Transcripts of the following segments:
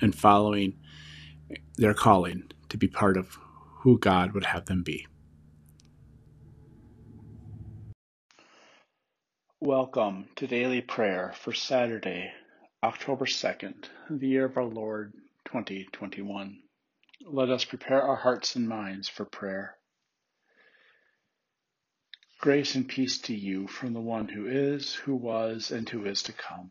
and following their calling to be part of who God would have them be. Welcome to daily prayer for Saturday, October 2nd, the year of our Lord 2021. Let us prepare our hearts and minds for prayer. Grace and peace to you from the one who is, who was, and who is to come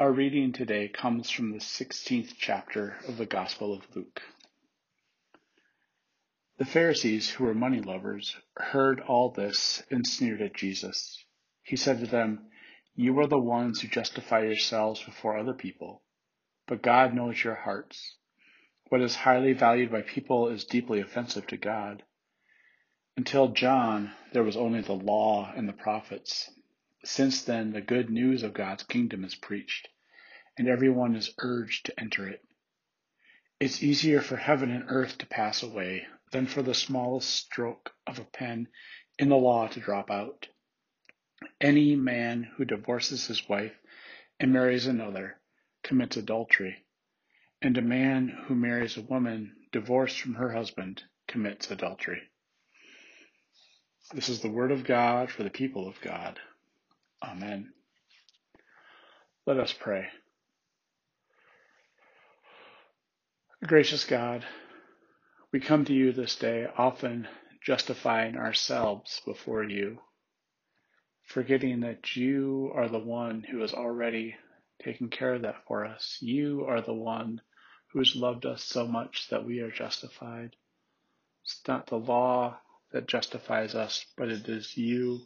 Our reading today comes from the 16th chapter of the Gospel of Luke. The Pharisees, who were money lovers, heard all this and sneered at Jesus. He said to them, You are the ones who justify yourselves before other people, but God knows your hearts. What is highly valued by people is deeply offensive to God. Until John, there was only the law and the prophets. Since then, the good news of God's kingdom is preached, and everyone is urged to enter it. It's easier for heaven and earth to pass away than for the smallest stroke of a pen in the law to drop out. Any man who divorces his wife and marries another commits adultery, and a man who marries a woman divorced from her husband commits adultery. This is the word of God for the people of God. Amen. Let us pray. Gracious God, we come to you this day often justifying ourselves before you, forgetting that you are the one who has already taken care of that for us. You are the one who has loved us so much that we are justified. It's not the law that justifies us, but it is you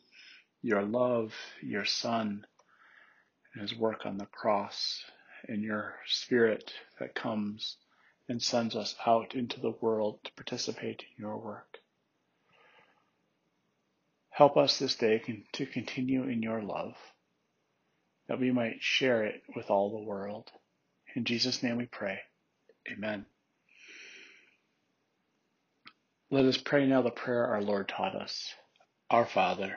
your love, your Son, and His work on the cross, and your Spirit that comes and sends us out into the world to participate in your work. Help us this day to continue in your love, that we might share it with all the world. In Jesus' name we pray. Amen. Let us pray now the prayer our Lord taught us. Our Father,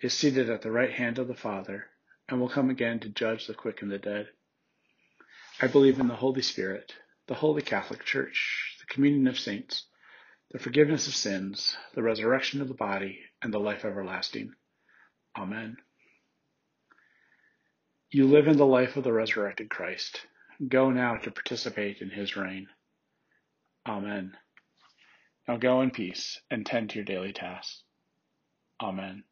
is seated at the right hand of the Father, and will come again to judge the quick and the dead. I believe in the Holy Spirit, the Holy Catholic Church, the communion of saints, the forgiveness of sins, the resurrection of the body, and the life everlasting. Amen. You live in the life of the resurrected Christ. Go now to participate in his reign. Amen. Now go in peace and tend to your daily tasks. Amen.